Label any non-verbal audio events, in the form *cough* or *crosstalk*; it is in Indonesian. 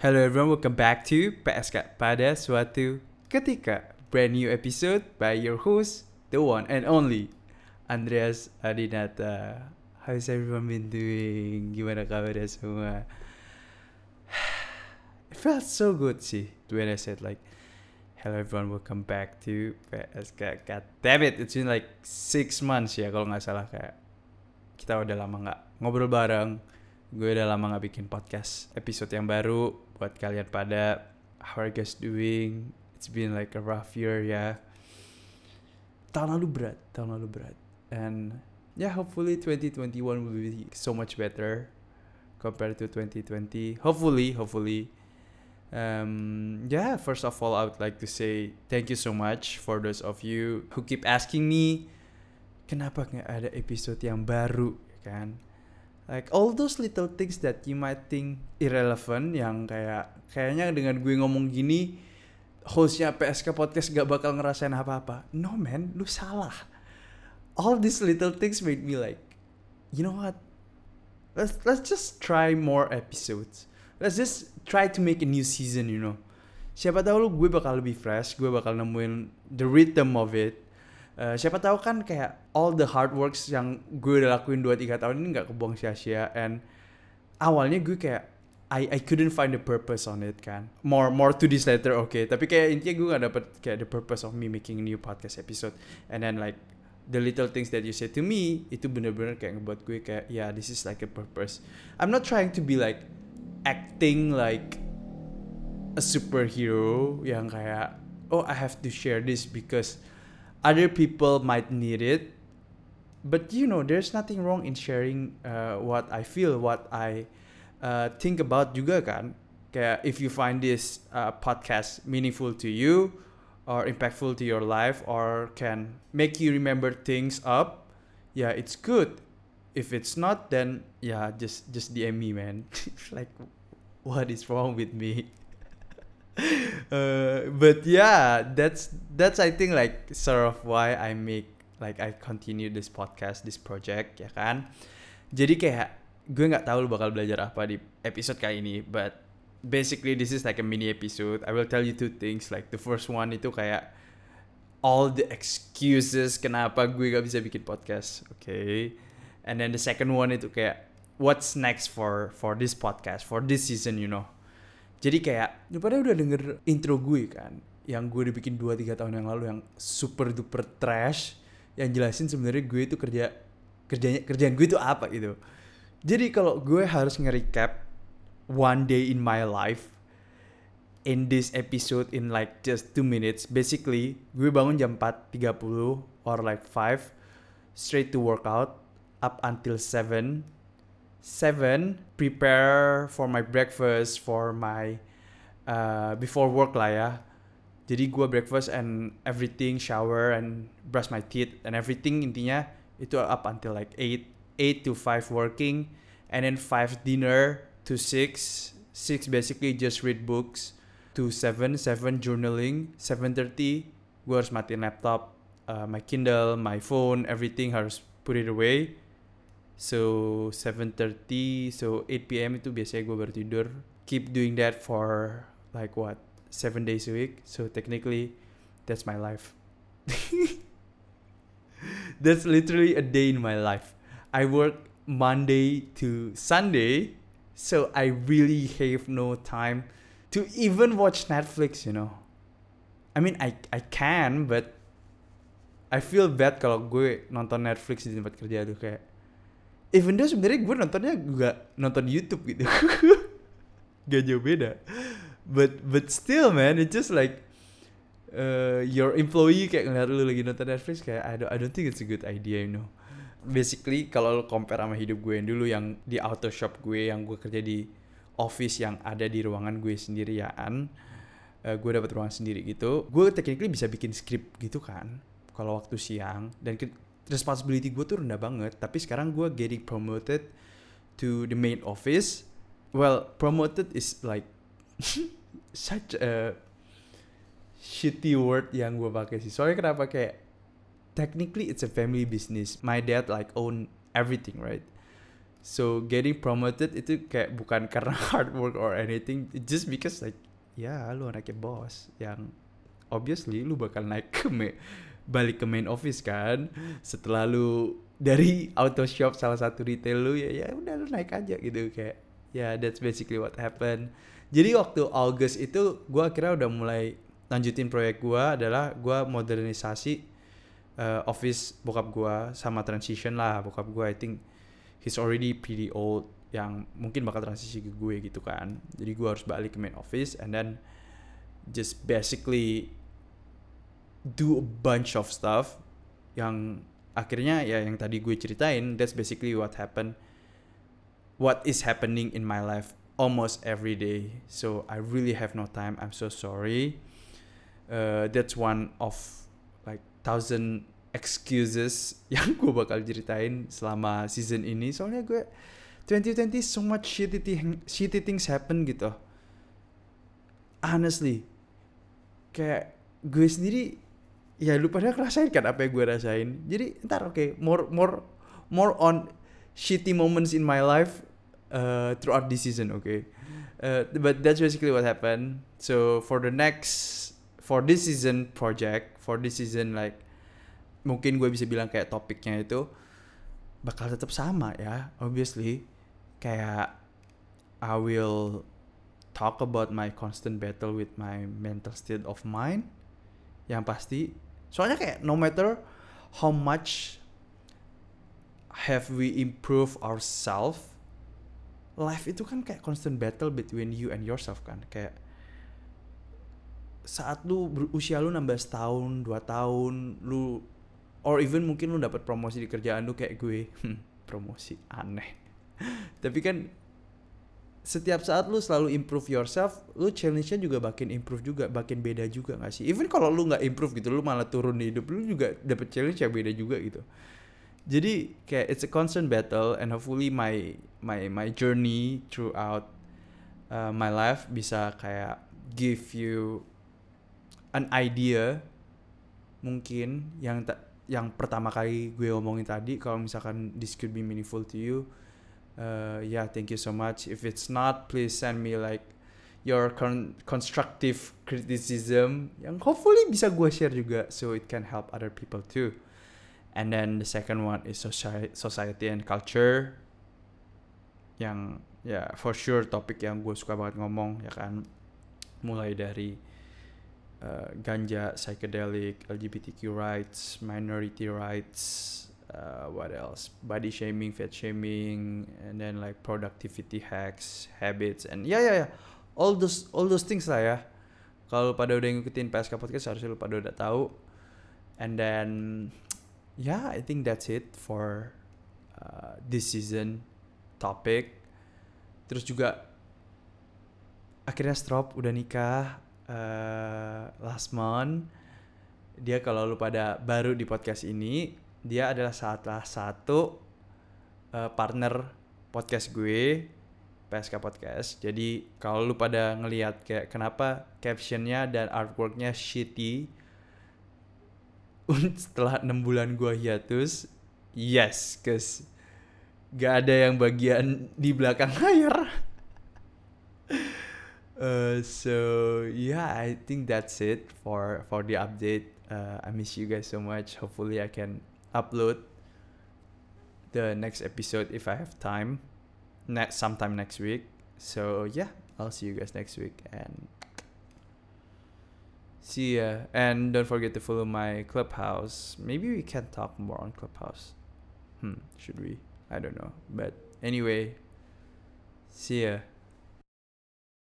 Hello everyone, welcome back to PSK pada suatu ketika. Brand new episode by your host, the one and only Andreas Adinata. How's everyone been doing? Gimana kabarnya semua? *sighs* It felt so good sih when I said like, Hello everyone, welcome back to PSK. God damn it, it's been like six months ya kalau nggak salah kayak kita udah lama nggak ngobrol bareng. Gue udah lama nggak bikin podcast episode yang baru buat kalian pada how are you guys doing? It's been like a rough year ya. Tahun lalu berat, tahun lalu berat. And yeah, hopefully 2021 will be so much better compared to 2020. Hopefully, hopefully. Um, yeah, first of all, I would like to say thank you so much for those of you who keep asking me, kenapa nggak ada episode yang baru, ya kan? Like all those little things that you might think irrelevant, yang kayak kayaknya dengan gue ngomong gini, hostnya PSK Podcast gak bakal ngerasain apa-apa. No man, lu salah. All these little things made me like, you know what? Let's let's just try more episodes. Let's just try to make a new season, you know. Siapa tahu lu gue bakal lebih fresh, gue bakal nemuin the rhythm of it. Uh, siapa tahu kan kayak all the hard works yang gue udah lakuin 2-3 tahun ini nggak kebuang sia-sia and awalnya gue kayak I I couldn't find the purpose on it kan. More more to this later oke okay. tapi kayak intinya gue gak dapet kayak the purpose of me making new podcast episode. And then like the little things that you say to me itu bener-bener kayak ngebuat gue kayak yeah this is like a purpose. I'm not trying to be like acting like a superhero yang kayak oh I have to share this because other people might need it. But you know there's nothing wrong in sharing uh, what I feel what I uh, think about juga kan? Kayak if you find this uh, podcast meaningful to you or impactful to your life or can make you remember things up yeah it's good. If it's not then yeah just just DM me man. *laughs* Like what is wrong with me? *laughs* Uh, but yeah that's that's I think like sort of why I make like I continue this podcast this project ya kan? Jadi kayak gue nggak tahu lu bakal belajar apa di episode kali ini but basically this is like a mini episode. I will tell you two things like the first one itu kayak all the excuses kenapa gue gak bisa bikin podcast oke okay? and then the second one itu kayak what's next for for this podcast for this season you know? Jadi kayak lu pada udah denger intro gue kan yang gue udah bikin 2-3 tahun yang lalu yang super duper trash yang jelasin sebenarnya gue itu kerja kerjanya kerjaan gue itu apa gitu. Jadi kalau gue harus nge-recap one day in my life in this episode in like just two minutes basically gue bangun jam 4.30 or like 5 straight to workout up until 7 7 prepare for my breakfast for my uh, before work lah ya jadi gue breakfast and everything shower and brush my teeth and everything intinya itu up until like 8 8 to 5 working and then 5 dinner to 6 6 basically just read books to 7 7 journaling 7.30 gue harus matiin laptop uh, my Kindle my phone everything harus put it away So 7.30 So 8 p.m. itu biasanya gue baru tidur Keep doing that for Like what 7 days a week. So technically That's my life. *laughs* That's literally a day in my life. I work Monday to Sunday So I really have no time To even watch Netflix you know. I mean I I can but I feel bad kalau gue nonton Netflix di tempat kerja tuh kayak even though sebenarnya gue nontonnya juga nonton YouTube gitu. *laughs* Gak jauh beda but but still man it's just like uh, your employee kayak ngeliat lu lagi nonton Netflix kayak I don't, I don't think it's a good idea you know. Basically kalau lo compare sama hidup gue yang dulu yang di auto shop gue yang gue kerja di office yang ada di ruangan gue sendirian uh, gue dapat ruangan sendiri gitu gue technically bisa bikin script gitu kan kalau waktu siang. Dan responsibility gue tuh rendah banget tapi sekarang gue getting promoted to the main office. Well promoted is like *laughs* such a shitty word yang gue pakai sih. Soalnya kenapa? Kayak technically it's a family business. My dad like own everything right? So getting promoted itu kayak bukan karena *laughs* hard work or anything. Just because like ya lu anaknya bos yang obviously lu bakal naik ke me balik ke main office kan. Setelah lu dari auto shop salah satu retail lu ya ya udah lu naik aja gitu. Kayak ya yeah, that's basically what happened. Jadi waktu August itu gua akhirnya udah mulai lanjutin proyek gua adalah gua modernisasi uh, office bokap gua sama transition lah bokap gua I think he's already pretty old yang mungkin bakal transisi ke gue gitu kan. Jadi gue harus balik ke main office and then just basically do a bunch of stuff yang akhirnya ya yang tadi gue ceritain that's basically what happened what is happening in my life almost every day. So I really have no time. I'm so sorry. Uh, that's one of like thousand excuses *laughs* yang gue bakal ceritain selama season ini. Soalnya gue 2020 so much shitty, thing, shitty things happen gitu. Honestly kayak gue sendiri ya lu pada ngerasain kan apa yang gue rasain? Jadi ntar oke okay, more more more on shitty moments in my life uh, throughout this season okay? uh, but that's basically what happened. So for the next for this season project for this season like mungkin gue bisa bilang kayak topiknya itu bakal tetap sama ya obviously. Kayak I will talk about my constant battle with my mental state of mind yang pasti. Soalnya kayak no matter how much have we improve ourselves life itu kan kayak constant battle between you and yourself kan kayak saat lu berusia lu 16 tahun, 2 tahun, lu or even mungkin lu dapat promosi di kerjaan lu kayak gue *laughs* hmm, promosi aneh *laughs* tapi kan setiap saat lu selalu improve yourself, lu challenge-nya juga makin improve juga, makin beda juga gak sih? Even kalau lu nggak improve gitu, lu malah turun di hidup, lu juga dapet challenge yang beda juga gitu. Jadi kayak it's a constant battle and hopefully my my my journey throughout uh, my life bisa kayak give you an idea mungkin yang tak yang pertama kali gue omongin tadi kalau misalkan this could be meaningful to you uh, yeah thank you so much. If it's not please send me like your con constructive criticism yang hopefully bisa gue share juga so it can help other people too and then the second one is society, society and culture yang ya yeah, for sure topik yang gue suka banget ngomong ya kan mulai dari uh, ganja, psychedelic, LGBTQ rights, minority rights, uh, what else? Body shaming, fat shaming, and then like productivity hacks, habits, and yeah yeah yeah, all those all those things lah ya. Kalau pada udah ngikutin PSK podcast harusnya lu pada udah tahu. And then yeah, I think that's it for uh, this season topic. Terus juga akhirnya Strop udah nikah uh, last month dia kalau lu pada baru di podcast ini dia adalah salah satu uh, partner podcast gue PSK Podcast. Jadi kalau lu pada ngelihat kayak kenapa captionnya dan artworknya shitty setelah enam bulan gue hiatus, yes, cause gak ada yang bagian di belakang layar. Uh, *laughs* so yeah, I think that's it for for the update. Uh, I miss you guys so much. Hopefully, I can upload the next episode if I have time. Next sometime next week. So yeah, I'll see you guys next week and see ya. And don't forget to follow my clubhouse. Maybe we can talk more on clubhouse. Hmm, should we? I don't know. But anyway, see ya.